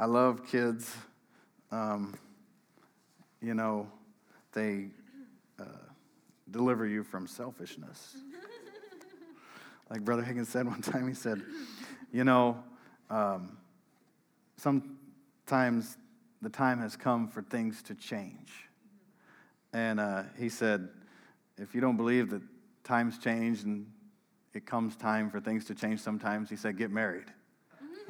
I love kids. Um, you know, they uh, deliver you from selfishness. like Brother Higgins said one time, he said, You know, um, sometimes the time has come for things to change. And uh, he said, If you don't believe that times change and it comes time for things to change sometimes, he said, Get married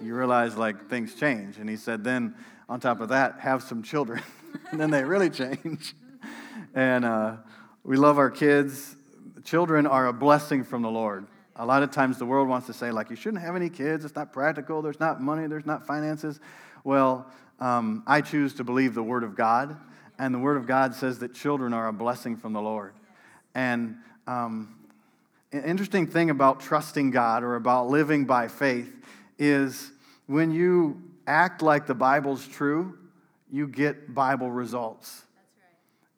you realize like things change. And he said, then on top of that, have some children. and then they really change. and uh, we love our kids. Children are a blessing from the Lord. A lot of times the world wants to say, like, you shouldn't have any kids. It's not practical. There's not money. There's not finances. Well, um, I choose to believe the Word of God. And the Word of God says that children are a blessing from the Lord. And um, an interesting thing about trusting God or about living by faith is when you act like the Bible's true, you get Bible results.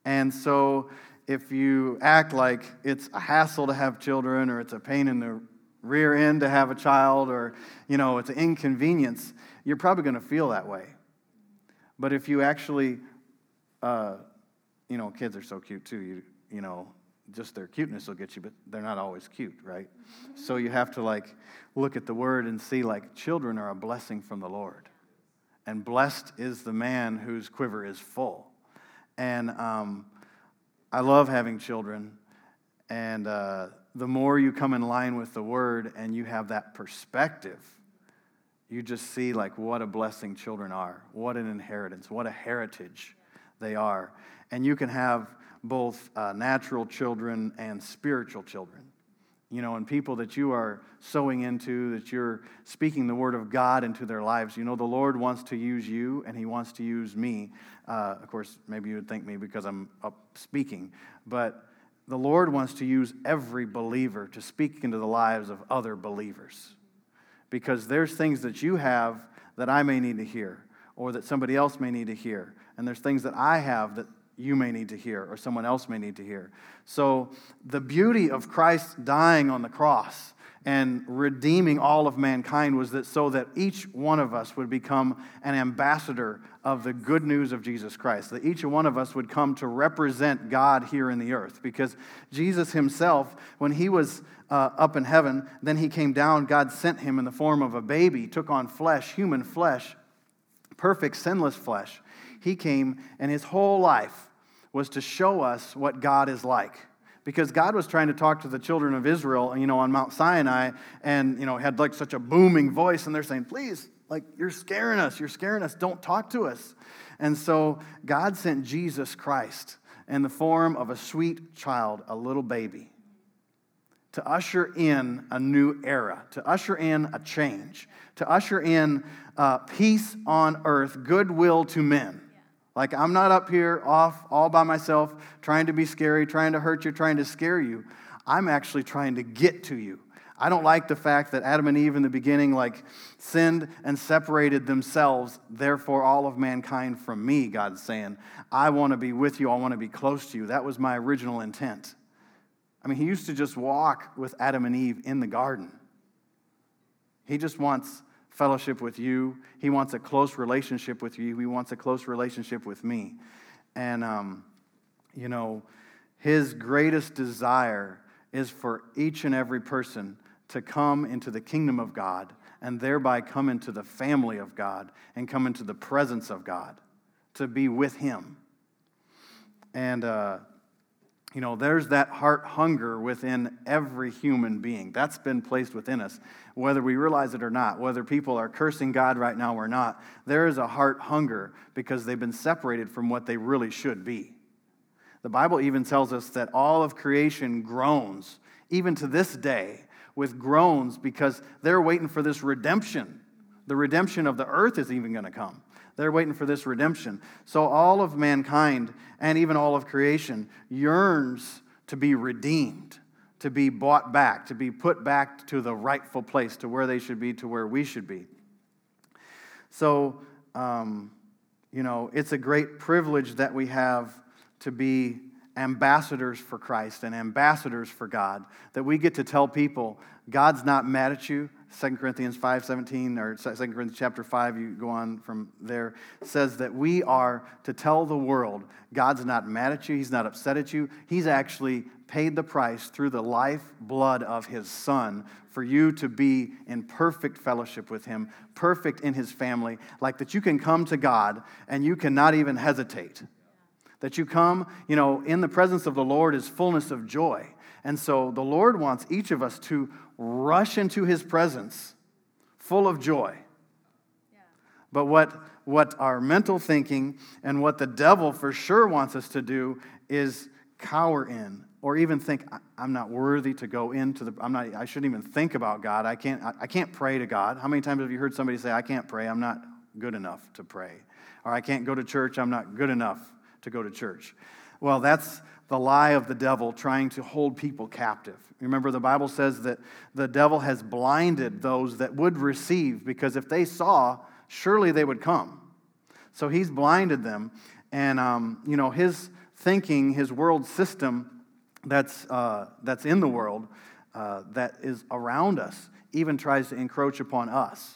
Right. And so if you act like it's a hassle to have children or it's a pain in the rear end to have a child or you know it's an inconvenience you're probably going to feel that way but if you actually uh, you know kids are so cute too you you know just their cuteness will get you, but they're not always cute, right? So you have to like look at the word and see like children are a blessing from the Lord. And blessed is the man whose quiver is full. And um, I love having children. And uh, the more you come in line with the word and you have that perspective, you just see like what a blessing children are, what an inheritance, what a heritage they are. And you can have both uh, natural children and spiritual children. You know, and people that you are sowing into, that you're speaking the word of God into their lives. You know, the Lord wants to use you and He wants to use me. Uh, of course, maybe you would think me because I'm up speaking, but the Lord wants to use every believer to speak into the lives of other believers. Because there's things that you have that I may need to hear, or that somebody else may need to hear. And there's things that I have that you may need to hear or someone else may need to hear. So, the beauty of Christ dying on the cross and redeeming all of mankind was that so that each one of us would become an ambassador of the good news of Jesus Christ, that each one of us would come to represent God here in the earth. Because Jesus himself, when he was uh, up in heaven, then he came down, God sent him in the form of a baby, took on flesh, human flesh, perfect, sinless flesh he came and his whole life was to show us what God is like. Because God was trying to talk to the children of Israel, you know, on Mount Sinai, and, you know, had like such a booming voice, and they're saying, please, like, you're scaring us, you're scaring us, don't talk to us. And so God sent Jesus Christ in the form of a sweet child, a little baby, to usher in a new era, to usher in a change, to usher in uh, peace on earth, goodwill to men. Like, I'm not up here off all by myself trying to be scary, trying to hurt you, trying to scare you. I'm actually trying to get to you. I don't like the fact that Adam and Eve in the beginning, like, sinned and separated themselves, therefore, all of mankind from me, God's saying. I want to be with you, I want to be close to you. That was my original intent. I mean, he used to just walk with Adam and Eve in the garden. He just wants fellowship with you. He wants a close relationship with you. He wants a close relationship with me. And, um, you know, his greatest desire is for each and every person to come into the kingdom of God and thereby come into the family of God and come into the presence of God, to be with him. And, uh, you know, there's that heart hunger within every human being. That's been placed within us, whether we realize it or not, whether people are cursing God right now or not. There is a heart hunger because they've been separated from what they really should be. The Bible even tells us that all of creation groans, even to this day, with groans because they're waiting for this redemption. The redemption of the earth is even going to come. They're waiting for this redemption. So all of mankind and even all of creation yearns to be redeemed, to be bought back, to be put back to the rightful place, to where they should be, to where we should be. So, um, you know, it's a great privilege that we have to be ambassadors for Christ and ambassadors for God, that we get to tell people God's not mad at you. 2 Corinthians 5:17 or 2 Corinthians chapter 5 you go on from there says that we are to tell the world God's not mad at you, he's not upset at you. He's actually paid the price through the life blood of his son for you to be in perfect fellowship with him, perfect in his family, like that you can come to God and you cannot even hesitate. That you come, you know, in the presence of the Lord is fullness of joy. And so the Lord wants each of us to rush into his presence full of joy. Yeah. But what, what our mental thinking and what the devil for sure wants us to do is cower in or even think i'm not worthy to go into the i'm not i shouldn't even think about god i can't i can't pray to god how many times have you heard somebody say i can't pray i'm not good enough to pray or i can't go to church i'm not good enough to go to church well that's the lie of the devil trying to hold people captive. Remember, the Bible says that the devil has blinded those that would receive because if they saw, surely they would come. So he's blinded them. And, um, you know, his thinking, his world system that's, uh, that's in the world, uh, that is around us, even tries to encroach upon us.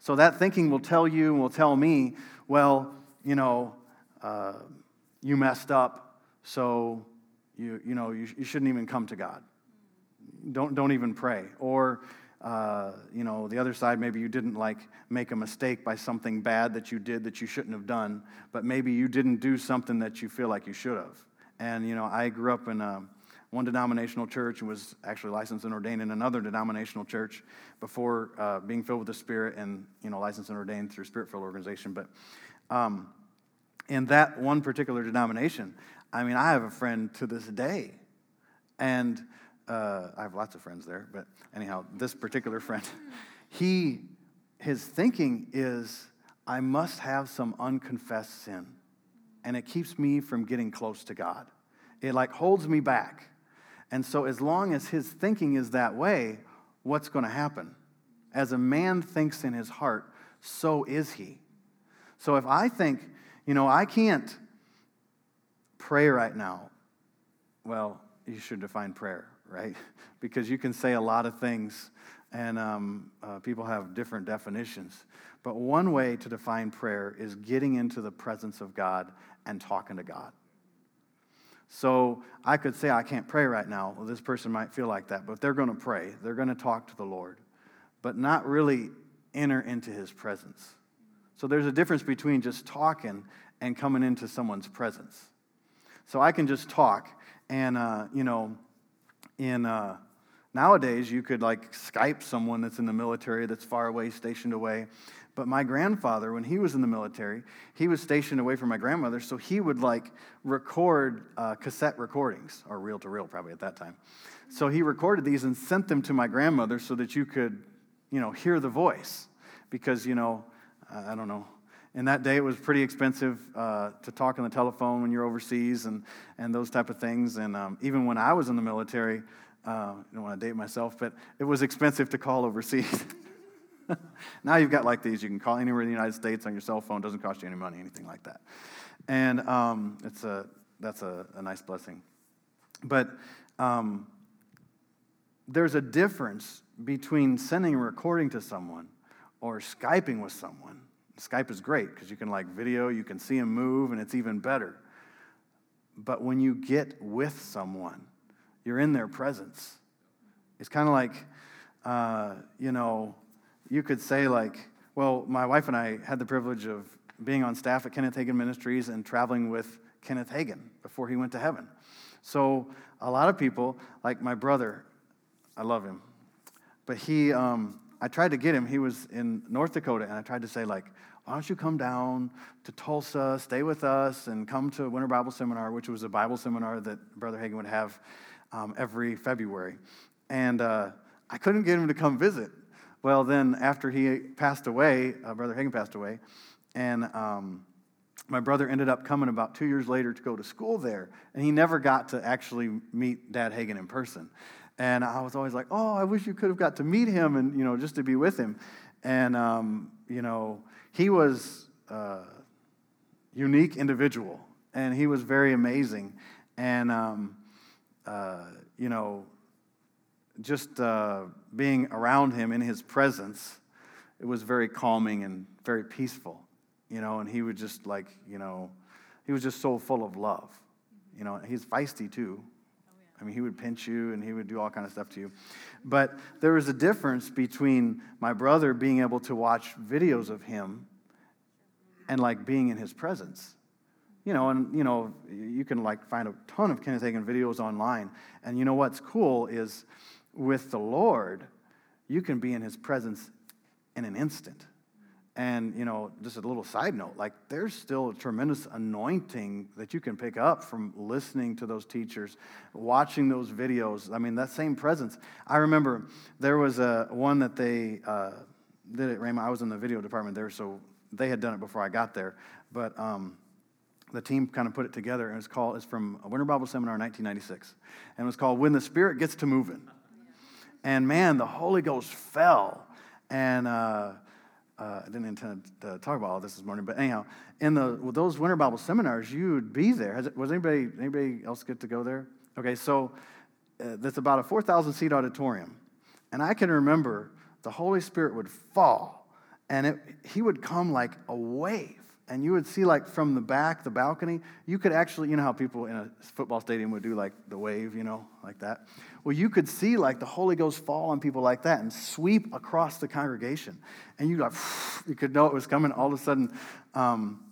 So that thinking will tell you and will tell me, well, you know, uh, you messed up so you, you know, you, you shouldn't even come to God. Don't, don't even pray. Or, uh, you know, the other side, maybe you didn't like make a mistake by something bad that you did that you shouldn't have done, but maybe you didn't do something that you feel like you should have. And, you know, I grew up in a, one denominational church and was actually licensed and ordained in another denominational church before uh, being filled with the Spirit and, you know, licensed and ordained through Spirit filled organization. But um, in that one particular denomination, I mean, I have a friend to this day, and uh, I have lots of friends there, but anyhow, this particular friend, he, his thinking is, I must have some unconfessed sin, and it keeps me from getting close to God. It like holds me back. And so, as long as his thinking is that way, what's going to happen? As a man thinks in his heart, so is he. So, if I think, you know, I can't pray right now. Well, you should define prayer, right? Because you can say a lot of things, and um, uh, people have different definitions. But one way to define prayer is getting into the presence of God and talking to God. So I could say, I can't pray right now. Well, this person might feel like that, but they're going to pray. They're going to talk to the Lord, but not really enter into his presence. So there's a difference between just talking and coming into someone's presence. So I can just talk. And, uh, you know, in uh, nowadays, you could like Skype someone that's in the military that's far away, stationed away. But my grandfather, when he was in the military, he was stationed away from my grandmother, so he would like record uh, cassette recordings, or reel to reel probably at that time. So he recorded these and sent them to my grandmother so that you could, you know, hear the voice. Because, you know, I don't know, in that day, it was pretty expensive uh, to talk on the telephone when you're overseas and, and those type of things. And um, even when I was in the military, uh, I don't want to date myself, but it was expensive to call overseas. now you've got like these. You can call anywhere in the United States on your cell phone. Doesn't cost you any money, anything like that. And um, it's a, that's a, a, nice blessing. But um, there's a difference between sending a recording to someone or Skyping with someone Skype is great because you can like video, you can see them move, and it's even better. But when you get with someone, you're in their presence. It's kind of like, uh, you know, you could say, like, well, my wife and I had the privilege of being on staff at Kenneth Hagin Ministries and traveling with Kenneth Hagin before he went to heaven. So a lot of people, like my brother, I love him, but he, um, I tried to get him. He was in North Dakota, and I tried to say, like, why don't you come down to Tulsa, stay with us, and come to Winter Bible Seminar, which was a Bible seminar that Brother Hagin would have um, every February. And uh, I couldn't get him to come visit. Well, then after he passed away, uh, Brother Hagin passed away, and um, my brother ended up coming about two years later to go to school there, and he never got to actually meet Dad Hagin in person. And I was always like, oh, I wish you could have got to meet him and, you know, just to be with him. And, um, you know, he was a unique individual and he was very amazing. And, um, uh, you know, just uh, being around him in his presence, it was very calming and very peaceful, you know, and he would just like, you know, he was just so full of love. You know, he's feisty too. I mean, he would pinch you and he would do all kind of stuff to you. But there was a difference between my brother being able to watch videos of him and like being in his presence. You know, and you know, you can like find a ton of Kenneth Hagin videos online. And you know what's cool is with the Lord, you can be in his presence in an instant. And, you know, just a little side note, like there's still a tremendous anointing that you can pick up from listening to those teachers, watching those videos. I mean, that same presence. I remember there was a one that they uh, did it, Raymond. I was in the video department there, so they had done it before I got there. But um, the team kind of put it together, and it's called, it's from a Winter Bible Seminar in 1996. And it was called When the Spirit Gets to Moving. And man, the Holy Ghost fell. And, uh, uh, I didn't intend to talk about all this this morning, but anyhow, in the those winter Bible seminars, you would be there. Has was anybody anybody else get to go there? Okay, so uh, that's about a four thousand seat auditorium, and I can remember the Holy Spirit would fall, and it, he would come like a wave, and you would see like from the back, the balcony, you could actually, you know how people in a football stadium would do like the wave, you know, like that. Well, you could see like the Holy Ghost fall on people like that and sweep across the congregation. And you like, you could know it was coming. All of a sudden, um,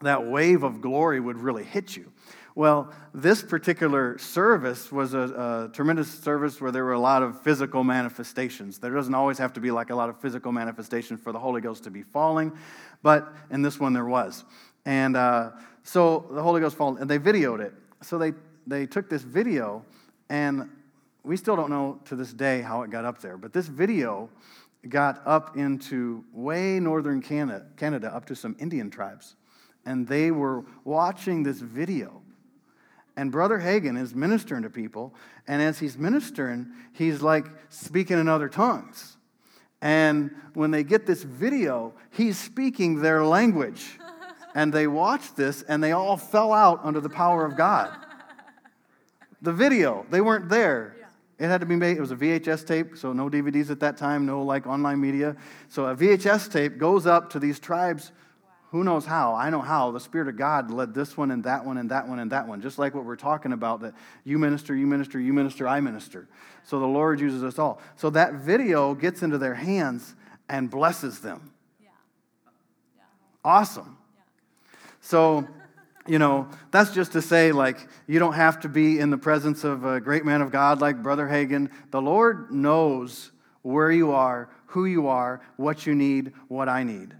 that wave of glory would really hit you. Well, this particular service was a, a, tremendous service where there were a lot of physical manifestations. There doesn't always have to be like a lot of physical manifestation for the Holy Ghost to be falling, but in this one there was. And uh, so the Holy Ghost fallen, and they videoed it. So they, they took this video and we still don't know to this day how it got up there, but this video got up into way northern Canada, Canada up to some Indian tribes. And they were watching this video. And Brother Hagin is ministering to people. And as he's ministering, he's like speaking in other tongues. And when they get this video, he's speaking their language. and they watched this and they all fell out under the power of God. The video, they weren't there. It had to be made, it was a VHS tape, so no DVDs at that time, no like online media. So a VHS tape goes up to these tribes. Who knows how? I know how. The Spirit of God led this one and that one and that one and that one. Just like what we're talking about that you minister, you minister, you minister, I minister. So the Lord uses us all. So that video gets into their hands and blesses them. Yeah. Yeah. Awesome. Yeah. So you know, that's just to say, like, you don't have to be in the presence of a great man of God like Brother Hagin. The Lord knows where you are, who you are, what you need, what I need.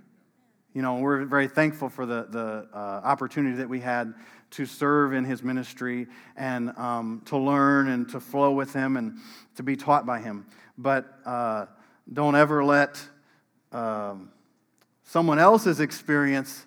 You know, we're very thankful for the, the uh, opportunity that we had to serve in his ministry and um, to learn and to flow with him and to be taught by him. But uh, don't ever let um, someone else's experience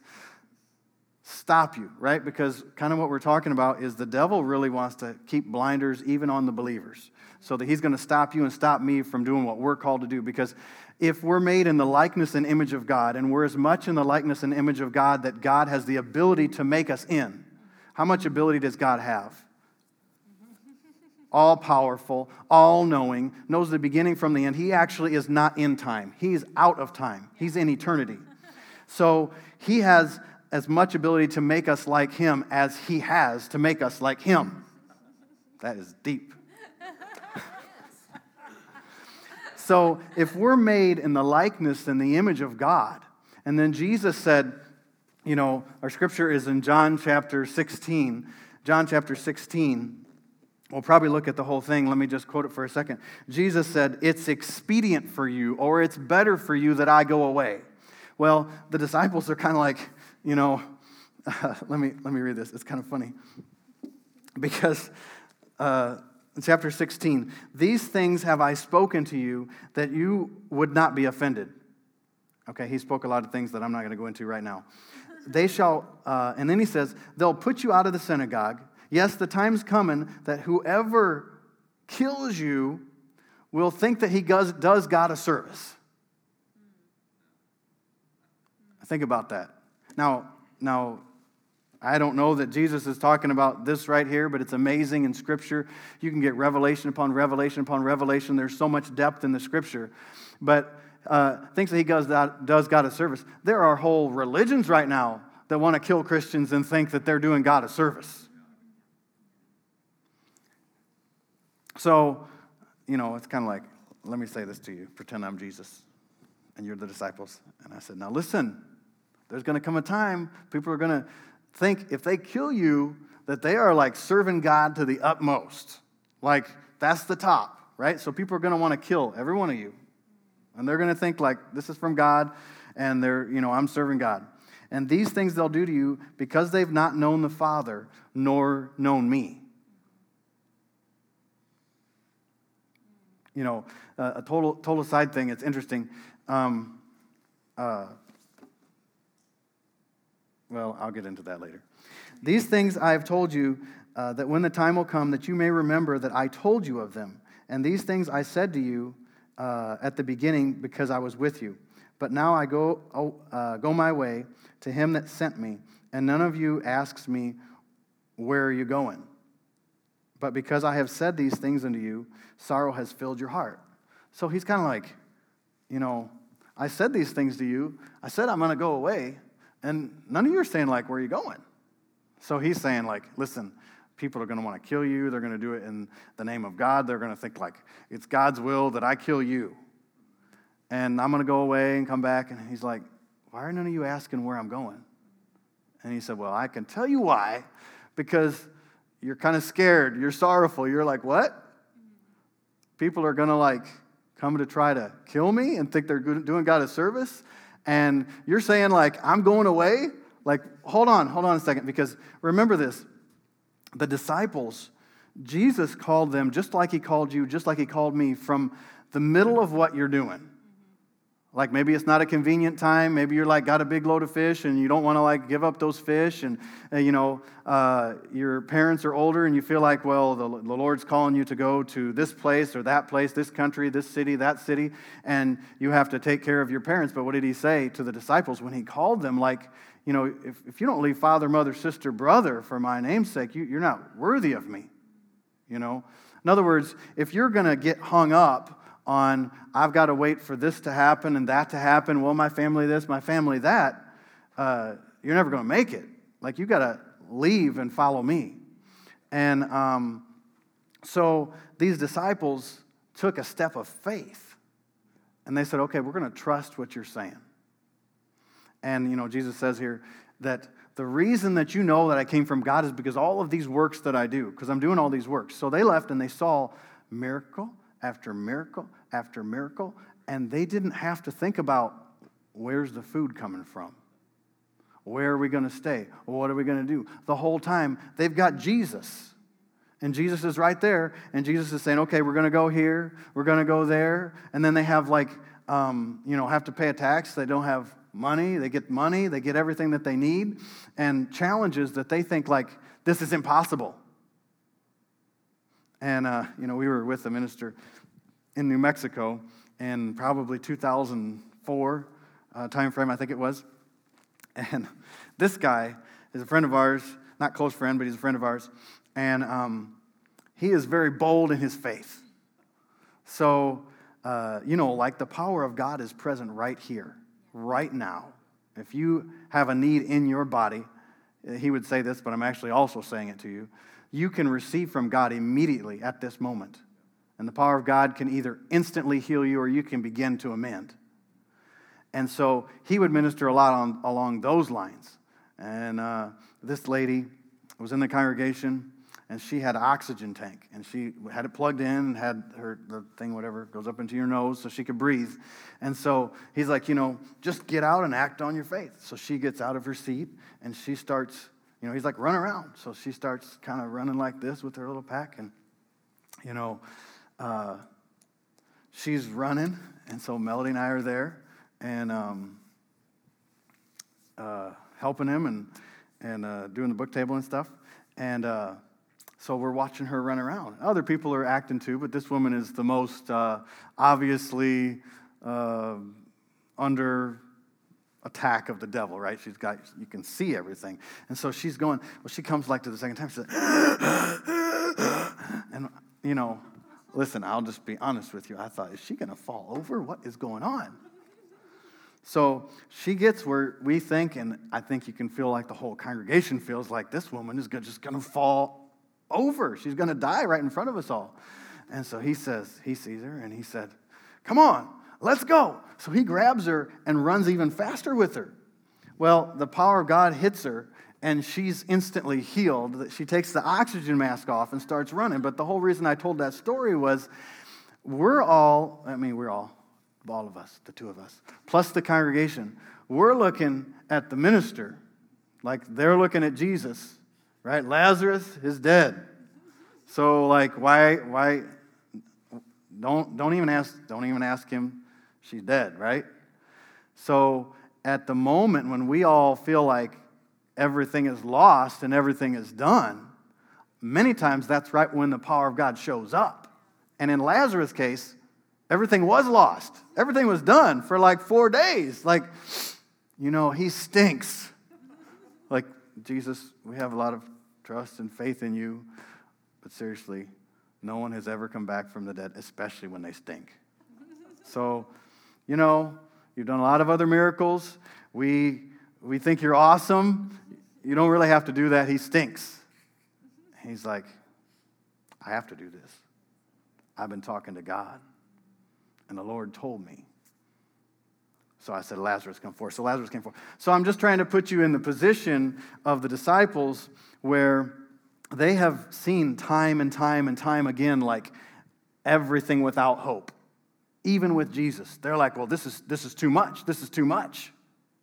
stop you, right? Because kind of what we're talking about is the devil really wants to keep blinders even on the believers so that he's going to stop you and stop me from doing what we're called to do. Because if we're made in the likeness and image of God, and we're as much in the likeness and image of God that God has the ability to make us in, how much ability does God have? All powerful, all knowing, knows the beginning from the end. He actually is not in time, He's out of time, He's in eternity. So He has as much ability to make us like him as he has to make us like him. That is deep. So, if we're made in the likeness and the image of God, and then Jesus said, you know, our scripture is in John chapter 16. John chapter 16. We'll probably look at the whole thing. Let me just quote it for a second. Jesus said, It's expedient for you, or it's better for you that I go away. Well, the disciples are kind of like, you know, uh, let, me, let me read this. It's kind of funny. Because uh, chapter 16, these things have I spoken to you that you would not be offended. Okay, he spoke a lot of things that I'm not going to go into right now. they shall, uh, and then he says, they'll put you out of the synagogue. Yes, the time's coming that whoever kills you will think that he does, does God a service. Think about that. Now, now, I don't know that Jesus is talking about this right here, but it's amazing in Scripture. You can get revelation upon revelation upon revelation. There's so much depth in the Scripture. But uh, thinks that he does, that, does God a service. There are whole religions right now that want to kill Christians and think that they're doing God a service. So, you know, it's kind of like, let me say this to you pretend I'm Jesus and you're the disciples. And I said, now listen, there's going to come a time people are going to think if they kill you, that they are like serving God to the utmost. Like, that's the top, right? So people are going to want to kill every one of you. And they're going to think, like, this is from God, and they're, you know, I'm serving God. And these things they'll do to you because they've not known the Father nor known me. You know, a total, total side thing, it's interesting. Um, uh, well, I'll get into that later. These things I have told you, uh, that when the time will come, that you may remember that I told you of them. And these things I said to you uh, at the beginning because I was with you. But now I go, oh, uh, go my way to him that sent me, and none of you asks me, Where are you going? But because I have said these things unto you, sorrow has filled your heart. So he's kind of like, you know, I said these things to you. I said I'm going to go away, and none of you are saying, like, where are you going? So he's saying, like, listen, people are going to want to kill you. They're going to do it in the name of God. They're going to think, like, it's God's will that I kill you. And I'm going to go away and come back. And he's like, why are none of you asking where I'm going? And he said, well, I can tell you why. Because you're kind of scared. You're sorrowful. You're like, what? People are going to, like, come to try to kill me and think they're doing God a service and you're saying, like, I'm going away? Like, hold on, hold on a second, because remember this the disciples, Jesus called them just like he called you, just like he called me, from the middle of what you're doing. Like maybe it's not a convenient time. Maybe you're like got a big load of fish and you don't want to like give up those fish. And uh, you know uh, your parents are older and you feel like, well, the, the Lord's calling you to go to this place or that place, this country, this city, that city, and you have to take care of your parents. But what did he say to the disciples when he called them? Like, you know, if, if you don't leave father, mother, sister, brother for my name's sake, you, you're not worthy of me. You know. In other words, if you're going to get hung up on I've got to wait for this to happen and that to happen. Well, my family this, my family that. Uh, you're never going to make it. Like you got to leave and follow me. And um, so these disciples took a step of faith, and they said, "Okay, we're going to trust what you're saying." And you know, Jesus says here that the reason that you know that I came from God is because all of these works that I do, because I'm doing all these works. So they left and they saw miracle after miracle after miracle, and they didn't have to think about where's the food coming from? Where are we going to stay? What are we going to do? The whole time, they've got Jesus. And Jesus is right there, and Jesus is saying, okay, we're going to go here, we're going to go there. And then they have, like, um, you know, have to pay a tax. They don't have money. They get money, they get everything that they need, and challenges that they think, like, this is impossible. And, uh, you know, we were with the minister in New Mexico in probably 2004 uh, time frame, I think it was. And this guy is a friend of ours, not close friend, but he's a friend of ours. And um, he is very bold in his faith. So, uh, you know, like the power of God is present right here, right now. If you have a need in your body, he would say this, but I'm actually also saying it to you you can receive from God immediately at this moment. And the power of God can either instantly heal you or you can begin to amend. And so he would minister a lot on, along those lines. And uh, this lady was in the congregation and she had an oxygen tank and she had it plugged in and had her the thing whatever goes up into your nose so she could breathe and so he's like you know just get out and act on your faith so she gets out of her seat and she starts you know, he's like, run around. So she starts kind of running like this with her little pack. And, you know, uh, she's running. And so Melody and I are there and um, uh, helping him and, and uh, doing the book table and stuff. And uh, so we're watching her run around. Other people are acting too, but this woman is the most uh, obviously uh, under attack of the devil, right? She's got, you can see everything. And so she's going, well, she comes like to the second time, she's like, and, you know, listen, I'll just be honest with you. I thought, is she going to fall over? What is going on? So she gets where we think, and I think you can feel like the whole congregation feels like this woman is just going to fall over. She's going to die right in front of us all. And so he says, he sees her, and he said, Come on, let's go. So he grabs her and runs even faster with her. Well, the power of God hits her, and she's instantly healed. She takes the oxygen mask off and starts running. But the whole reason I told that story was we're all, I mean, we're all, all of us, the two of us, plus the congregation, we're looking at the minister like they're looking at Jesus, right? Lazarus is dead. So, like, why, why, don't, don't even ask, don't even ask him, she's dead, right? So, at the moment when we all feel like everything is lost and everything is done, many times that's right when the power of God shows up. And in Lazarus' case, everything was lost. Everything was done for like four days. Like, you know, he stinks. Like, Jesus, we have a lot of trust and faith in you, but seriously, no one has ever come back from the dead, especially when they stink. So, you know, you've done a lot of other miracles. We, we think you're awesome. You don't really have to do that. He stinks. He's like, I have to do this. I've been talking to God, and the Lord told me. So I said, Lazarus, come forth. So Lazarus came forth. So I'm just trying to put you in the position of the disciples where they have seen time and time and time again, like everything without hope. Even with Jesus, they're like, well, this is, this is too much. This is too much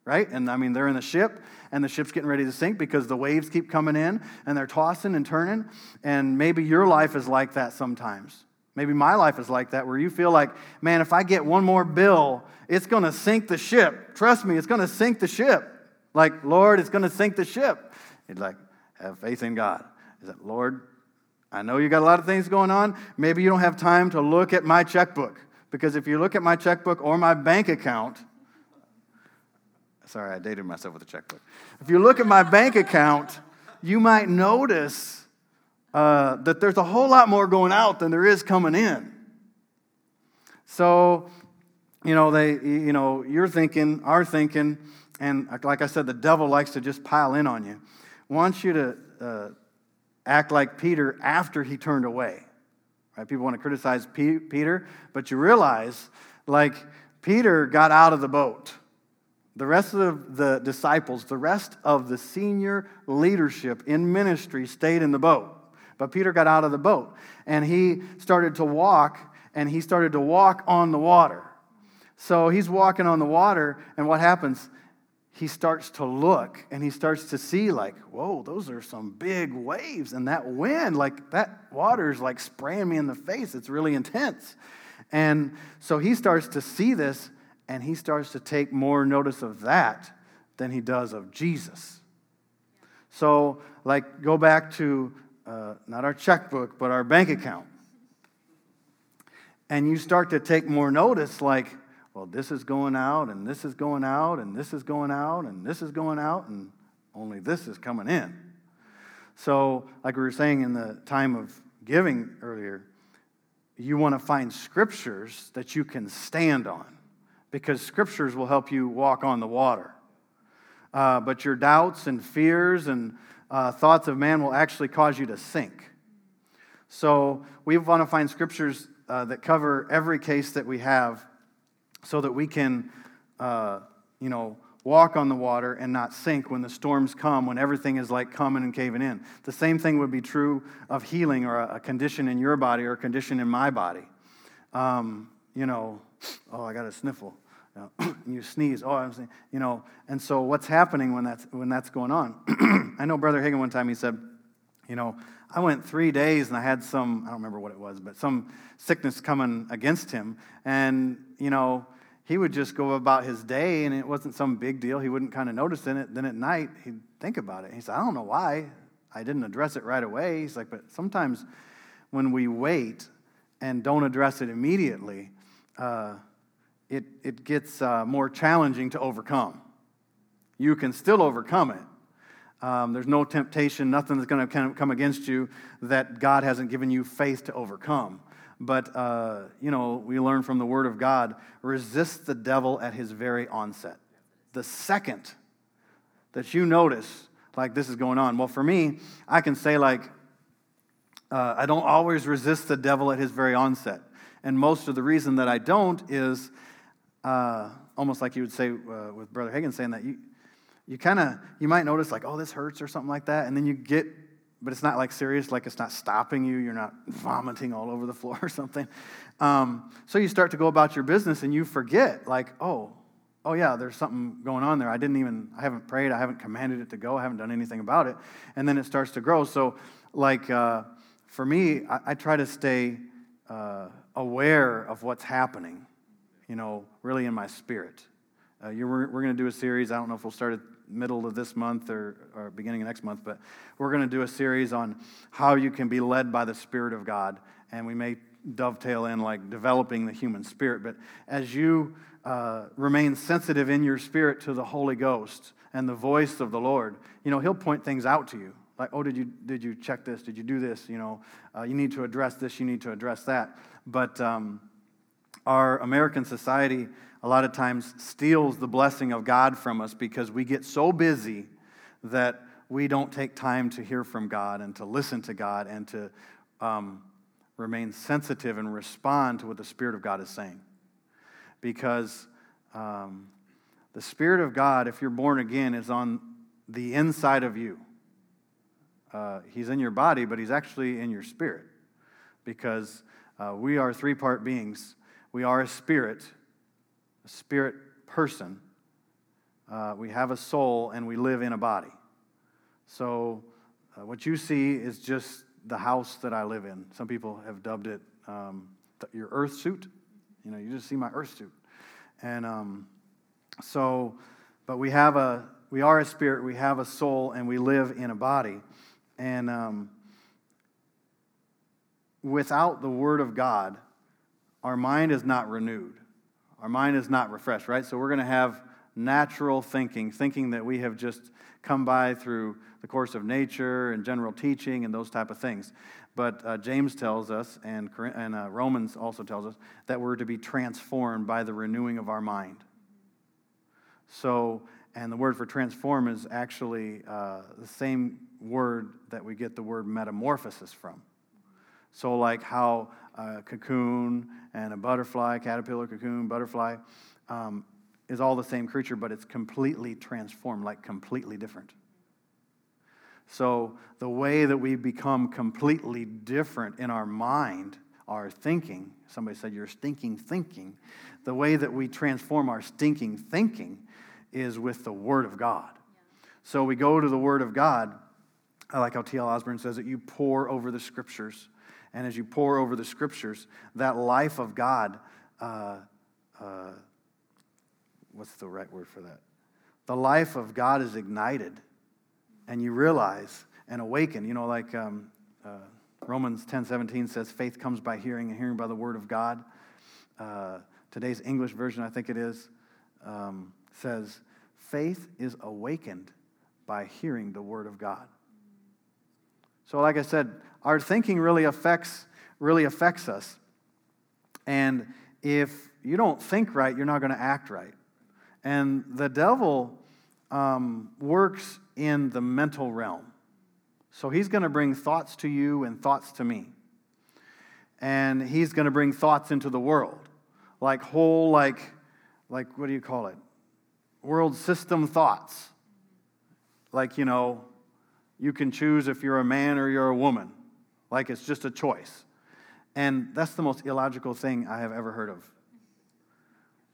right? And I mean, they're in the ship, and the ship's getting ready to sink because the waves keep coming in and they're tossing and turning. And maybe your life is like that sometimes. Maybe my life is like that, where you feel like, man, if I get one more bill, it's going to sink the ship. Trust me, it's going to sink the ship. Like, Lord, it's going to sink the ship. He's like, have faith in God. Is that, Lord, I know you got a lot of things going on. Maybe you don't have time to look at my checkbook. Because if you look at my checkbook or my bank account, Sorry, I dated myself with a checkbook. If you look at my bank account, you might notice uh, that there's a whole lot more going out than there is coming in. So, you know, they, you know, you're thinking, are thinking, and like I said, the devil likes to just pile in on you. Wants you to uh, act like Peter after he turned away. Right? People want to criticize Peter, but you realize, like, Peter got out of the boat. The rest of the disciples, the rest of the senior leadership in ministry stayed in the boat. But Peter got out of the boat and he started to walk and he started to walk on the water. So he's walking on the water, and what happens? He starts to look and he starts to see, like, whoa, those are some big waves. And that wind, like, that water is like spraying me in the face. It's really intense. And so he starts to see this and he starts to take more notice of that than he does of Jesus. So, like, go back to uh, not our checkbook, but our bank account. And you start to take more notice, like, well, this is going out, and this is going out, and this is going out, and this is going out, and only this is coming in. So, like we were saying in the time of giving earlier, you want to find scriptures that you can stand on because scriptures will help you walk on the water. Uh, but your doubts and fears and uh, thoughts of man will actually cause you to sink. So we want to find scriptures uh, that cover every case that we have so that we can, uh, you know, walk on the water and not sink when the storms come, when everything is like coming and caving in. The same thing would be true of healing or a, condition in your body or a condition in my body. Um, you know, oh, I got a sniffle. Know, you sneeze. Oh, I'm saying, you know. And so, what's happening when that's when that's going on? I know Brother Hagin one time he said, you know, I went three days and I had some I don't remember what it was, but some sickness coming against him, and you know. He would just go about his day, and it wasn't some big deal. He wouldn't kind of notice in it. Then at night, he'd think about it. He said, "I don't know why I didn't address it right away." He's like, "But sometimes when we wait and don't address it immediately, uh, it, it gets uh, more challenging to overcome. You can still overcome it. Um, there's no temptation, nothing that's going to come against you that God hasn't given you faith to overcome. But, uh, you know, we learn from the Word of God resist the devil at his very onset. The second that you notice, like this is going on, well, for me, I can say, like, uh, I don't always resist the devil at his very onset. And most of the reason that I don't is uh, almost like you would say uh, with Brother Hagin saying that you, you kind of, you might notice like, oh, this hurts or something like that. And then you get, but it's not like serious, like it's not stopping you. You're not vomiting all over the floor or something. Um, so you start to go about your business and you forget, like, oh, oh yeah, there's something going on there. I didn't even, I haven't prayed, I haven't commanded it to go, I haven't done anything about it. And then it starts to grow. So, like, uh, for me, I, I, try to stay uh, aware of what's happening, you know, really in my spirit. Uh, we're going to do a series. I don't know if we'll start at middle of this month or, or beginning of next month, but we're going to do a series on how you can be led by the Spirit of God. And we may dovetail in like developing the human spirit. But as you uh, remain sensitive in your spirit to the Holy Ghost and the voice of the Lord, you know, He'll point things out to you. Like, oh, did you, did you check this? Did you do this? You know, uh, you need to address this, you need to address that. But um, our American society, a lot of times steals the blessing of God from us because we get so busy that we don't take time to hear from God and to listen to God and to um, remain sensitive and respond to what the Spirit of God is saying. Because um, the Spirit of God, if you're born again, is on the inside of you. Uh, he's in your body, but he's actually in your spirit because uh, we are three part beings. We are a spirit, a spirit person. Uh, we have a soul and we live in a body. So, uh, what you see is just the house that I live in. Some people have dubbed it um, th- your earth suit. You know, you just see my earth suit. And um, so, but we have a, we are a spirit, we have a soul, and we live in a body. And um, without the Word of God, our mind is not renewed. Our mind is not refreshed, right? So we're going to have natural thinking, thinking that we have just come by through the course of nature and general teaching and those type of things. But uh, James tells us, and, and uh, Romans also tells us, that we're to be transformed by the renewing of our mind. So, and the word for transform is actually uh, the same word that we get the word metamorphosis from. So, like how a cocoon and a butterfly, caterpillar, cocoon, butterfly, um, is all the same creature, but it's completely transformed, like completely different. So, the way that we become completely different in our mind, our thinking, somebody said you're stinking thinking, the way that we transform our stinking thinking is with the Word of God. So, we go to the Word of God. I like how T.L. Osborn says that you pour over the Scriptures and as you pour over the scriptures, that life of God, uh, uh, what's the right word for that? The life of God is ignited, and you realize and awaken. You know, like um, uh, Romans 10 17 says, faith comes by hearing, and hearing by the word of God. Uh, today's English version, I think it is, um, says, faith is awakened by hearing the word of God. So, like I said, our thinking really affects, really affects us. And if you don't think right, you're not going to act right. And the devil um, works in the mental realm. So he's going to bring thoughts to you and thoughts to me. And he's going to bring thoughts into the world. Like whole, like, like, what do you call it? World system thoughts. Like, you know, you can choose if you're a man or you're a woman like it's just a choice. And that's the most illogical thing I have ever heard of.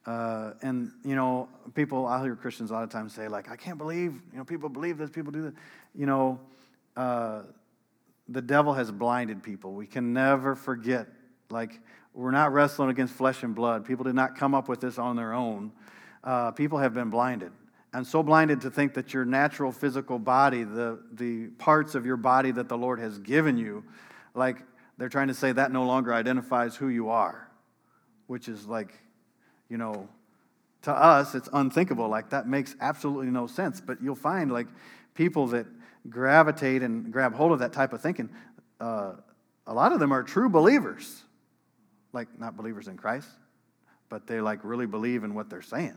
Uh, and, you know, people, I hear Christians a lot of times say, like, I can't believe, you know, people believe this, people do this. You know, uh, the devil has blinded people. We can never forget, like, we're not wrestling against flesh and blood. People did not come up with this on their own. Uh, people have been blinded and so blinded to think that your natural physical body, the, the parts of your body that the Lord has given you, like they're trying to say that no longer identifies who you are, which is like, you know, to us, it's unthinkable. Like, that makes absolutely no sense. But you'll find, like, people that gravitate and grab hold of that type of thinking, uh, a lot of them are true believers. Like, not believers in Christ, but they, like, really believe in what they're saying.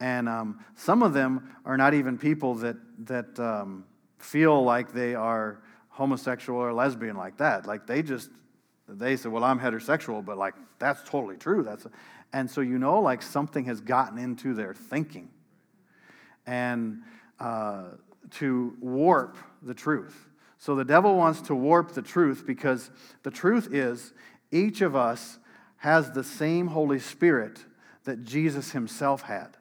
And um, some of them are not even people that, that um, feel like they are homosexual or lesbian like that. Like, they just, they say, well, I'm heterosexual, but, like, that's totally true. That's, and so you know, like, something has gotten into their thinking. And, uh, to warp the truth. So the devil wants to warp the truth because the truth is each of us has the same Holy Spirit that Jesus himself had.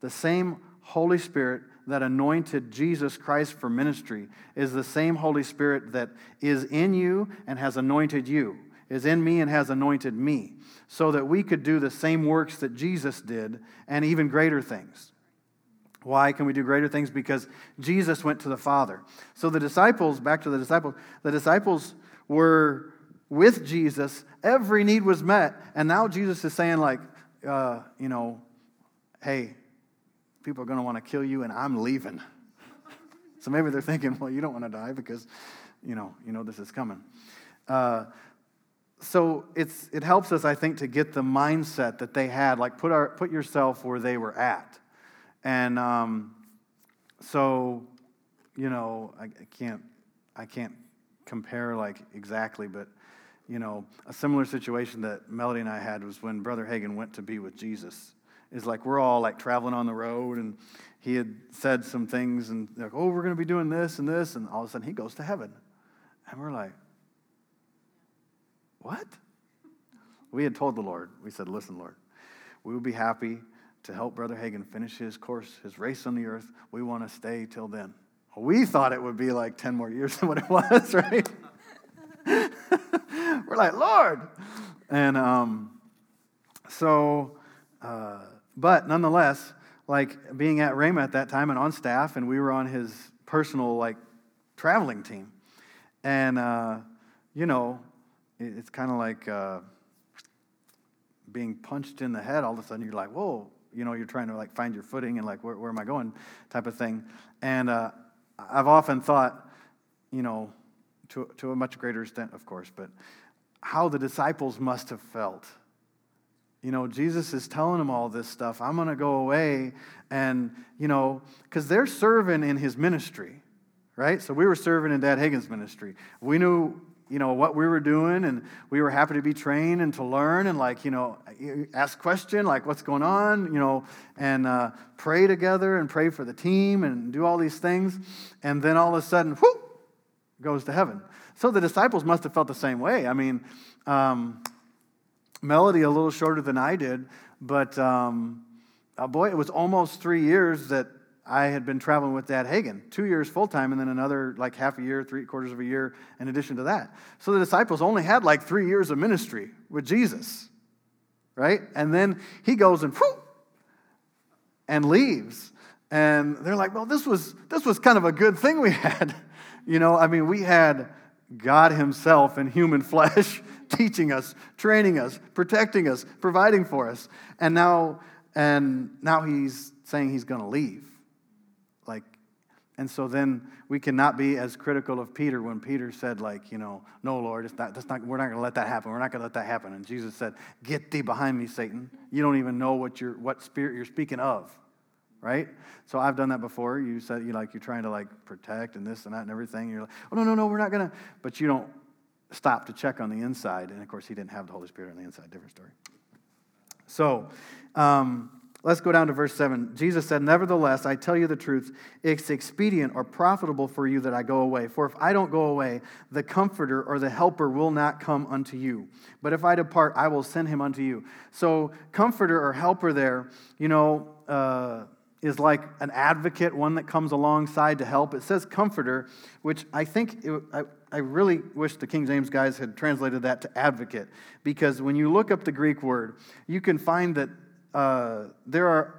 The same Holy Spirit that anointed Jesus Christ for ministry is the same Holy Spirit that is in you and has anointed you, is in me and has anointed me, so that we could do the same works that Jesus did and even greater things. Why can we do greater things? Because Jesus went to the Father. So the disciples, back to the disciples, the disciples were with Jesus. Every need was met. And now Jesus is saying, like, uh, you know, hey, people are going to want to kill you, and I'm leaving. so maybe they're thinking, well, you don't want to die because, you know, you know this is coming. Uh, so it's, it helps us, I think, to get the mindset that they had. Like, put, our, put yourself where they were at. And um, so, you know, I, I can't, I can't compare like exactly, but you know, a similar situation that Melody and I had was when Brother Hagin went to be with Jesus. Is like we're all like traveling on the road, and he had said some things, and like, oh, we're going to be doing this and this, and all of a sudden he goes to heaven, and we're like, what? We had told the Lord, we said, listen, Lord, we will be happy to help Brother Hagin finish his course, his race on the earth. We want to stay till then. We thought it would be like 10 more years than what it was, right? We're like, Lord. And um, so, uh, but nonetheless, like being at Rhema at that time and on staff, and we were on his personal, like, traveling team. And, uh, you know, it's kind of like uh, being punched in the head. All of a sudden, you're like, whoa, you know, you're trying to like find your footing and like, where, where am I going type of thing. And uh, I've often thought, you know, to, to a much greater extent, of course, but how the disciples must have felt. You know, Jesus is telling them all this stuff. I'm going to go away. And, you know, because they're serving in his ministry, right? So we were serving in Dad Hagin's ministry. We knew you know what we were doing and we were happy to be trained and to learn and like you know ask question like what's going on you know and uh, pray together and pray for the team and do all these things and then all of a sudden whoop goes to heaven so the disciples must have felt the same way i mean um, melody a little shorter than i did but um, uh, boy it was almost three years that I had been traveling with Dad Hagin, two years full time, and then another like half a year, three quarters of a year in addition to that. So the disciples only had like three years of ministry with Jesus, right? And then he goes and whoo, and leaves. And they're like, well, this was this was kind of a good thing we had. You know, I mean, we had God Himself in human flesh teaching us, training us, protecting us, providing for us. And now and now he's saying he's going to leave. Like, and so then we cannot be as critical of Peter when Peter said, like, you know, no, Lord, it's not, that's not, we're not going to let that happen. We're not going to let that happen. And Jesus said, get thee behind me, Satan. You don't even know what, you're, what spirit you're speaking of, right? So I've done that before. You said, you like, you're trying to, like, protect and this and that and everything. You're like, oh, no, no, no, we're not going to. But you don't stop to check on the inside. And, of course, he didn't have the Holy Spirit on the inside. Different story. So, um, Let's go down to verse 7. Jesus said, Nevertheless, I tell you the truth, it's expedient or profitable for you that I go away. For if I don't go away, the Comforter or the Helper will not come unto you. But if I depart, I will send him unto you. So, Comforter or Helper there, you know, uh, is like an advocate, one that comes alongside to help. It says Comforter, which I think, it, I really wish the King James guys had translated that to advocate. Because when you look up the Greek word, you can find that uh, there are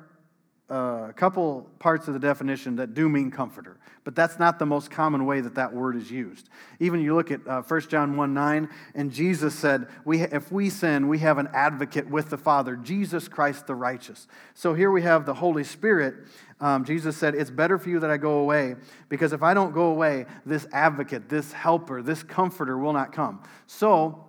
a couple parts of the definition that do mean comforter, but that's not the most common way that that word is used. Even you look at uh, 1 John 1 9, and Jesus said, we, If we sin, we have an advocate with the Father, Jesus Christ the righteous. So here we have the Holy Spirit. Um, Jesus said, It's better for you that I go away, because if I don't go away, this advocate, this helper, this comforter will not come. So,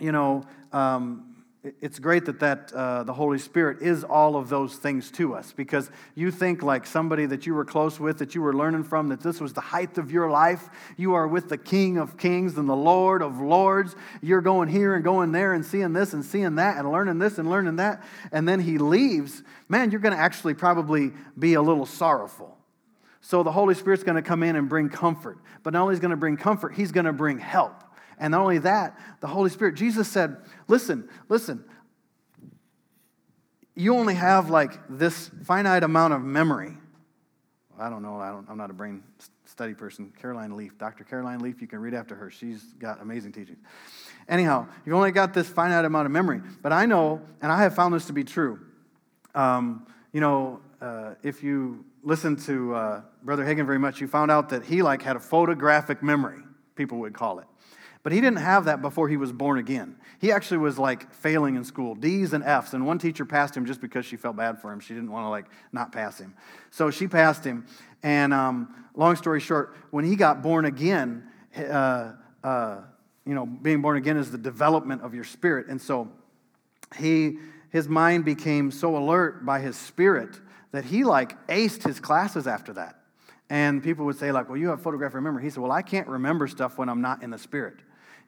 you know, um, it's great that, that uh, the Holy Spirit is all of those things to us because you think like somebody that you were close with, that you were learning from, that this was the height of your life. You are with the King of Kings and the Lord of Lords. You're going here and going there and seeing this and seeing that and learning this and learning that. And then he leaves. Man, you're going to actually probably be a little sorrowful. So the Holy Spirit's going to come in and bring comfort. But not only is going to bring comfort, he's going to bring help. And not only that, the Holy Spirit, Jesus said, Listen, listen, you only have like this finite amount of memory. I don't know, I don't, I'm not a brain study person. Caroline Leaf, Dr. Caroline Leaf, you can read after her. She's got amazing teachings. Anyhow, you've only got this finite amount of memory. But I know, and I have found this to be true. Um, you know, uh, if you listen to uh, Brother Hagin very much, you found out that he like had a photographic memory, people would call it. But he didn't have that before he was born again. He actually was like failing in school, D's and F's. And one teacher passed him just because she felt bad for him. She didn't want to like not pass him. So she passed him. And um, long story short, when he got born again, uh, uh, you know, being born again is the development of your spirit. And so he, his mind became so alert by his spirit that he like aced his classes after that. And people would say, like, well, you have photographic memory. He said, well, I can't remember stuff when I'm not in the spirit.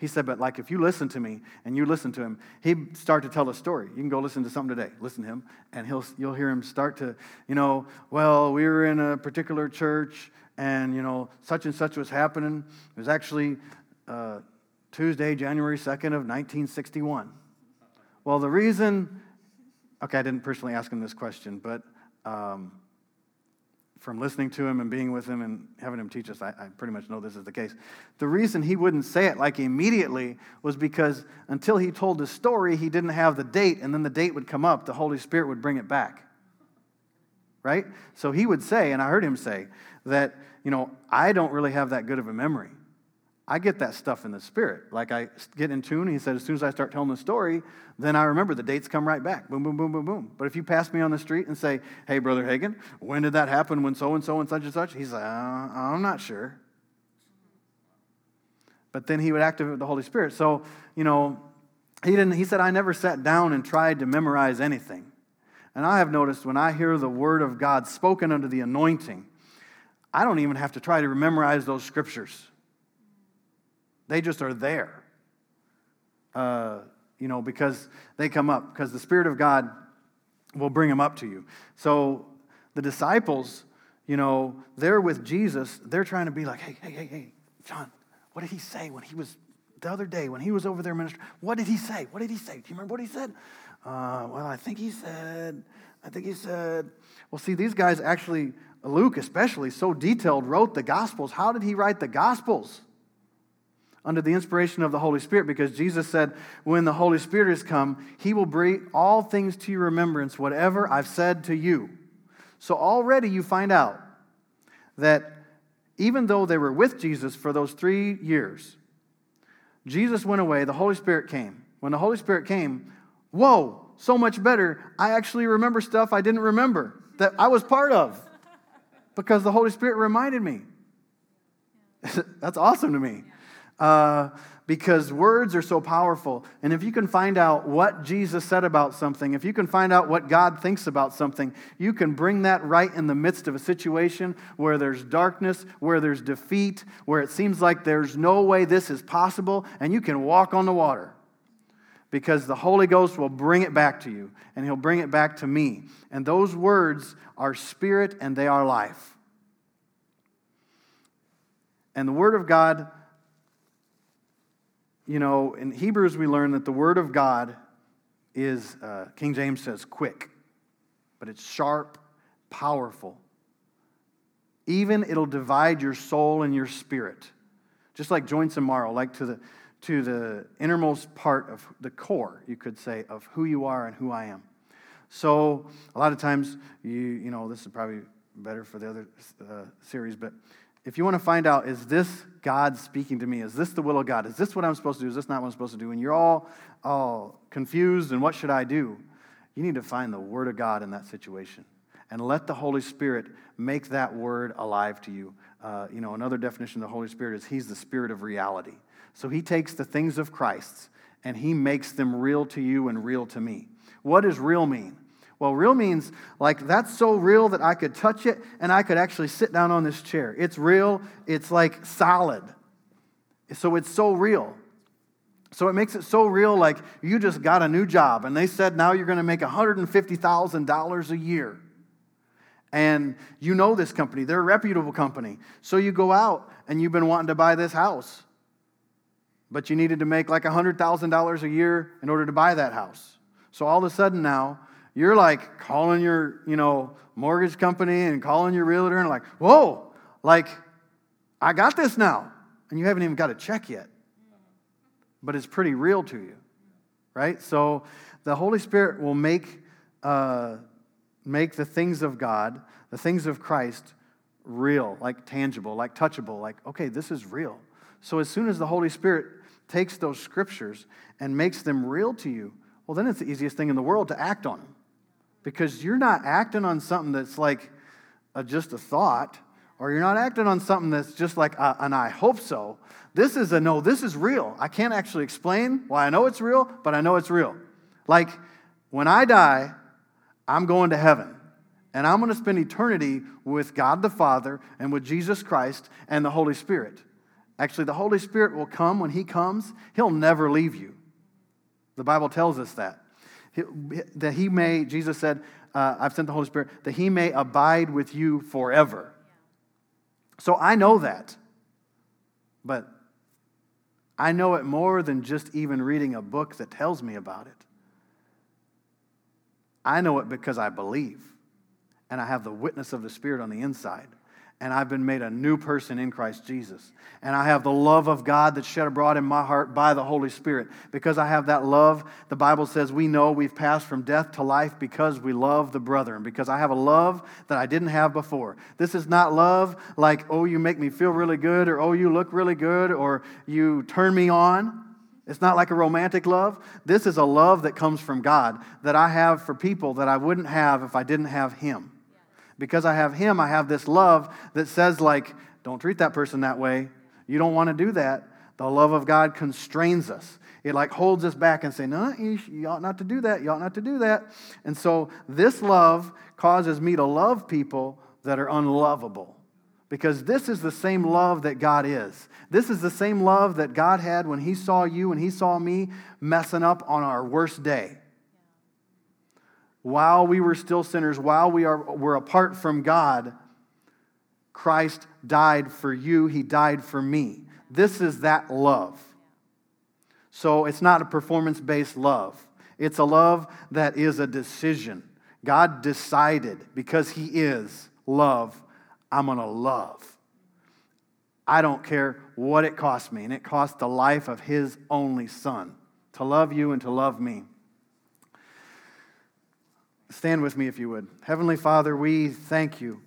He said, but like if you listen to me and you listen to him, he'd start to tell a story. You can go listen to something today. Listen to him, and he'll, you'll hear him start to, you know, well, we were in a particular church, and, you know, such and such was happening. It was actually uh, Tuesday, January 2nd of 1961. Well, the reason, okay, I didn't personally ask him this question, but um, from listening to him and being with him and having him teach us, I, I, pretty much know this is the case. The reason he wouldn't say it like immediately was because until he told the story, he didn't have the date, and then the date would come up, the Holy Spirit would bring it back. Right? So he would say, and I heard him say, that, you know, I don't really have that good of a memory. I get that stuff in the spirit. Like I get in tune. He said, as soon as I start telling the story, then I remember the dates come right back. Boom, boom, boom, boom, boom. But if you pass me on the street and say, hey, Brother Hagin, when did that happen when so and so and such and such? He's like, uh, I'm not sure. But then he would activate the Holy Spirit. So, you know, he didn't, he said, I never sat down and tried to memorize anything. And I have noticed when I hear the word of God spoken under the anointing, I don't even have to try to memorize those scriptures. They just are there. Uh, you know, because they come up, because the Spirit of God will bring them up to you. So the disciples, you know, they're with Jesus. They're trying to be like, hey, hey, hey, hey, John, what did he say when he was the other day when he was over there ministering? What did he say? What did he say? Do you remember what he said? Uh, well, I think he said, I think he said, well, see, these guys actually, Luke especially, so detailed, wrote the Gospels. How did he write the Gospels? Under the inspiration of the Holy Spirit because Jesus said, When the Holy Spirit has come, he will bring all things to your remembrance, whatever I've said to you. So already you find out that even though they were with Jesus for those three years, Jesus went away, the Holy Spirit came. When the Holy Spirit came, whoa, so much better. I actually remember stuff I didn't remember that I was part of because the Holy Spirit reminded me. That's awesome to me uh, because words are so powerful. And if you can find out what Jesus said about something, if you can find out what God thinks about something, you can bring that right in the midst of a situation where there's darkness, where there's defeat, where it seems like there's no way this is possible, and you can walk on the water. Because the Holy Ghost will bring it back to you, and He'll bring it back to me. And those words are spirit and they are life. And the Word of God you know, in Hebrews, we learn that the Word of God is, uh, King James says, quick, but it's sharp, powerful. Even it'll divide your soul and your spirit, just like joints and marrow, like to the, to the innermost part of the core, you could say, of who you are and who I am. So a lot of times, you, you know, this is probably better for the other uh, series, but if you want to find out, is this God speaking to me? Is this the will of God? Is this what I'm supposed to do? Is this not what I'm supposed to do? And you're all, all confused and what should I do? You need to find the Word of God in that situation and let the Holy Spirit make that Word alive to you. Uh, you know, another definition of the Holy Spirit is He's the Spirit of reality. So He takes the things of Christ and He makes them real to you and real to me. What does real mean? Well, real means like that's so real that I could touch it and I could actually sit down on this chair. It's real, it's like solid. So it's so real. So it makes it so real like you just got a new job and they said now you're going to make $150,000 a year. And you know this company, they're a reputable company. So you go out and you've been wanting to buy this house. But you needed to make like $100,000 a year in order to buy that house. So all of a sudden now, you're like calling your, you know, mortgage company and calling your realtor and like, whoa, like, I got this now. And you haven't even got a check yet. But it's pretty real to you, right? So the Holy Spirit will make, uh, make the things of God, the things of Christ, real, like tangible, like touchable, like, okay, this is real. So as soon as the Holy Spirit takes those scriptures and makes them real to you, well, then it's the easiest thing in the world to act on them because you're not acting on something that's like a, just a thought, or you're not acting on something that's just like a, an I hope so. This is a no, this is real. I can't actually explain why I know it's real, but I know it's real. Like when I die, I'm going to heaven. And I'm going to spend eternity with God the Father and with Jesus Christ and the Holy Spirit. Actually, the Holy Spirit will come when He comes, He'll never leave you. The Bible tells us that that he may, Jesus said, uh, I've sent the Holy Spirit, that he may abide with you forever. So I know that. But I know it more than just even reading a book that tells me about it. I know it because I believe, and I have the witness of the Spirit on the inside and I've been made a new person in Christ Jesus. And I have the love of God that's shed abroad in my heart by the Holy Spirit. Because I have that love, the Bible says we know we've passed from death to life because we love the brethren, because I have a love that I didn't have before. This is not love like, oh, you make me feel really good, or oh, you look really good, or you turn me on. It's not like a romantic love. This is a love that comes from God that I have for people that I wouldn't have if I didn't have Him because I have him, I have this love that says, like, don't treat that person that way. You don't want to do that. The love of God constrains us. It like holds us back and say, no, you, you ought not to do that. You ought not to do that. And so this love causes me to love people that are unlovable. Because this is the same love that God is. This is the same love that God had when He saw you and He saw me messing up on our worst day while we were still sinners, while we are, were apart from God, Christ died for you. He died for me. This is that love. So it's not a performance based love, it's a love that is a decision. God decided because He is love, I'm going to love. I don't care what it costs me. And it cost the life of His only Son to love you and to love me. Stand with me if you would. Heavenly Father, we thank you.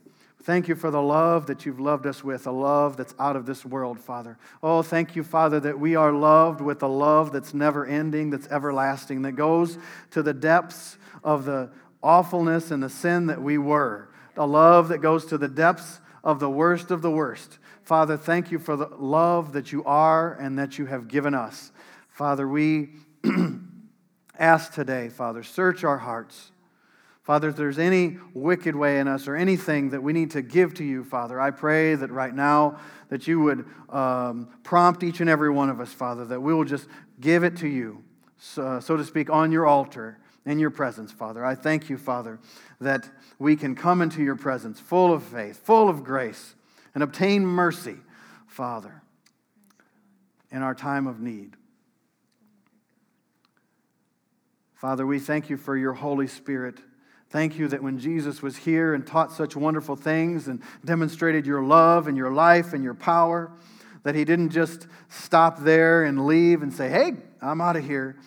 Thank you for the love that you've loved us with, a love that's out of this world, Father. Oh, thank you, Father, that we are loved with a love that's never ending, that's everlasting, that goes to the depths of the awfulness and the sin that we were. A love that goes to the depths of the worst of the worst. Father, thank you for the love that you are and that you have given us. Father, we ask today, Father, search our hearts. Father, if there's any wicked way in us or anything that we need to give to you, Father, I pray that right now that you would um, prompt each and every one of us, Father, that we will just give it to you, so, so to speak, on your altar in your presence, Father. I thank you, Father, that we can come into your presence full of faith, full of grace, and obtain mercy, Father, in our time of need. Father, we thank you for your Holy Spirit Thank you that when Jesus was here and taught such wonderful things and demonstrated your love and your life and your power, that he didn't just stop there and leave and say, hey, I'm out of here.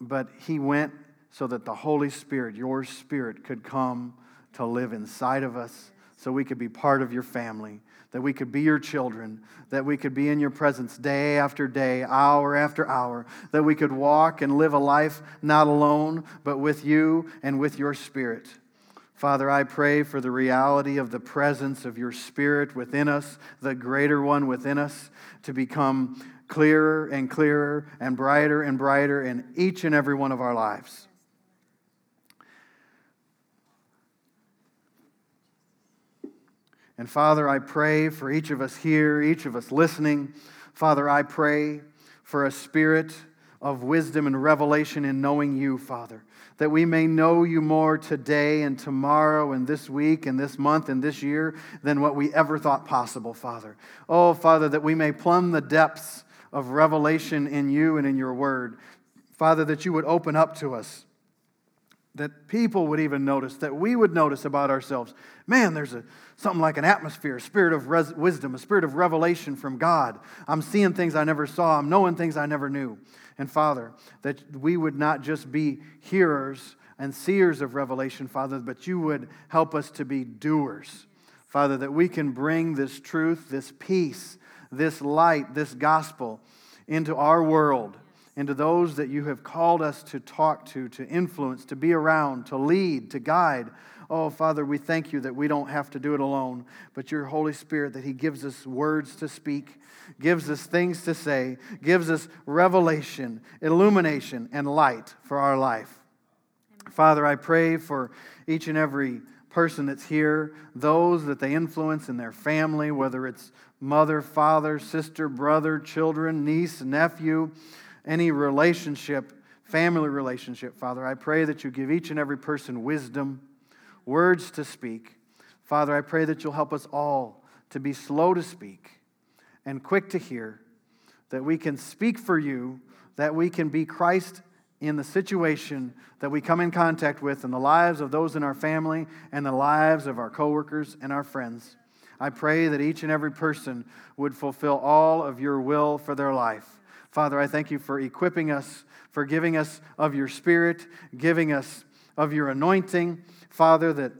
But he went so that the Holy Spirit, your Spirit, could come to live inside of us so we could be part of your family, that we could be your children, that we could be in your presence day after day, hour after hour, that we could walk and live a life not alone, but with you and with your Spirit. Father, I pray for the reality of the presence of your Spirit within us, the greater one within us, to become clearer and clearer and brighter and brighter in each and every one of our lives. And Father, I pray for each of us here, each of us listening. Father, I pray for a spirit of wisdom and revelation in knowing you, Father, that we may know you more today and tomorrow and this week and this month and this year than what we ever thought possible, Father. Oh, Father, that we may plumb the depths of revelation in you and in your word. Father, that you would open up to us, that people would even notice, that we would notice about ourselves. Man, there's a, something like an atmosphere, a spirit of res- wisdom, a spirit of revelation from God. I'm seeing things I never saw, I'm knowing things I never knew. And Father, that we would not just be hearers and seers of revelation, Father, but you would help us to be doers. Father, that we can bring this truth, this peace, this light, this gospel into our world, into those that you have called us to talk to, to influence, to be around, to lead, to guide. Oh, Father, we thank you that we don't have to do it alone, but your Holy Spirit, that He gives us words to speak, gives us things to say, gives us revelation, illumination, and light for our life. Father, I pray for each and every person that's here, those that they influence in their family, whether it's mother, father, sister, brother, children, niece, nephew, any relationship, family relationship, Father. I pray that you give each and every person wisdom, words to speak. Father, I pray that you'll help us all to be slow to speak and quick to hear, that we can speak for you, that we can be Christ in the situation that we come in contact with in the lives of those in our family and the lives of our coworkers and our friends. I pray that each and every person would fulfill all of your will for their life. Father, I thank you for equipping us, for giving us of your spirit, giving us of your anointing. Father, that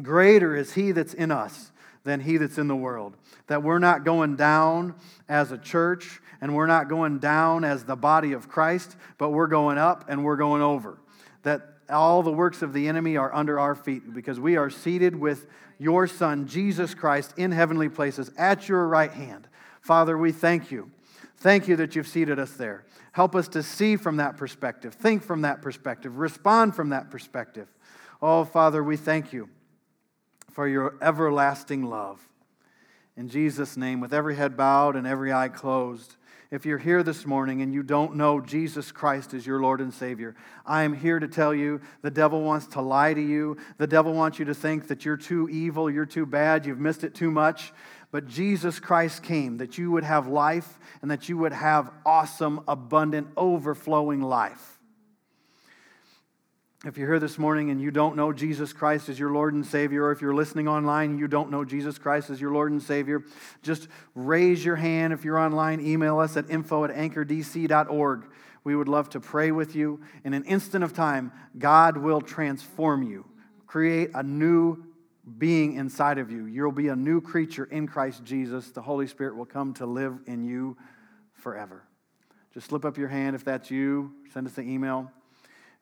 greater is he that's in us than he that's in the world. That we're not going down as a church and we're not going down as the body of Christ, but we're going up and we're going over. That all the works of the enemy are under our feet because we are seated with your Son, Jesus Christ, in heavenly places at your right hand. Father, we thank you. Thank you that you've seated us there. Help us to see from that perspective, think from that perspective, respond from that perspective. Oh, Father, we thank you for your everlasting love. In Jesus' name, with every head bowed and every eye closed, if you're here this morning and you don't know Jesus Christ as your Lord and Savior, I am here to tell you the devil wants to lie to you. The devil wants you to think that you're too evil, you're too bad, you've missed it too much. But Jesus Christ came that you would have life and that you would have awesome, abundant, overflowing life. If you're here this morning and you don't know Jesus Christ as your Lord and Savior, or if you're listening online and you don't know Jesus Christ as your Lord and Savior, just raise your hand. If you're online, email us at info at anchordc.org. We would love to pray with you. In an instant of time, God will transform you, create a new being inside of you. You'll be a new creature in Christ Jesus. The Holy Spirit will come to live in you forever. Just slip up your hand if that's you. Send us an email.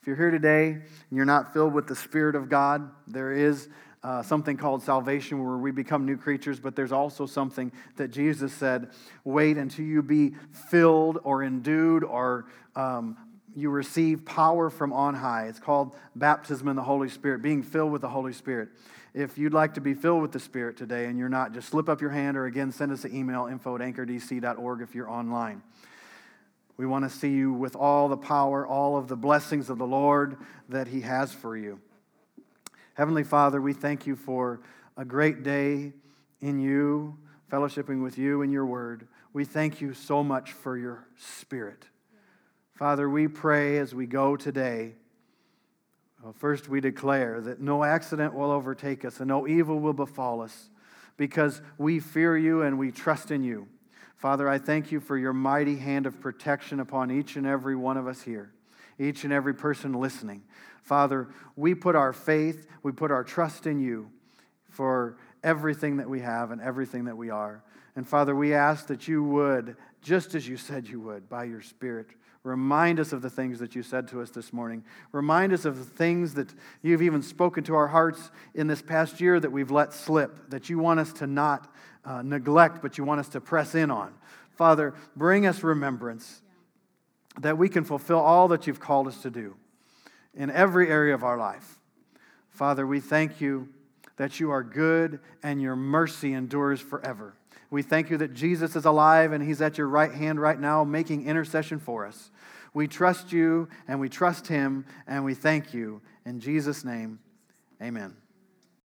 If you're here today and you're not filled with the Spirit of God, there is uh, something called salvation where we become new creatures, but there's also something that Jesus said wait until you be filled or endued or um, you receive power from on high. It's called baptism in the Holy Spirit, being filled with the Holy Spirit. If you'd like to be filled with the Spirit today and you're not, just slip up your hand or again send us an email info at anchordc.org if you're online. We want to see you with all the power, all of the blessings of the Lord that He has for you. Heavenly Father, we thank you for a great day in you, fellowshipping with you and your word. We thank you so much for your spirit. Father, we pray as we go today. Well, first, we declare that no accident will overtake us and no evil will befall us because we fear you and we trust in you. Father, I thank you for your mighty hand of protection upon each and every one of us here. each and every person listening. Father, we put our faith, we put our trust in you for everything that we have and everything that we are. And Father, we ask that you would, just as you said you would, by your Spirit, remind us of the things that you said to us this morning. Remind us of the things that you've even spoken to our hearts in this past year that we've let slip, that you want us to not uh, neglect, but you want us to press in on. Father, bring us remembrance that we can fulfill all that you've called us to do in every area of our life. Father, we thank you that you are good and your mercy endures forever. We thank you that Jesus is alive and he's at your right hand right now making intercession for us. We trust you and we trust him and we thank you. In Jesus' name, amen.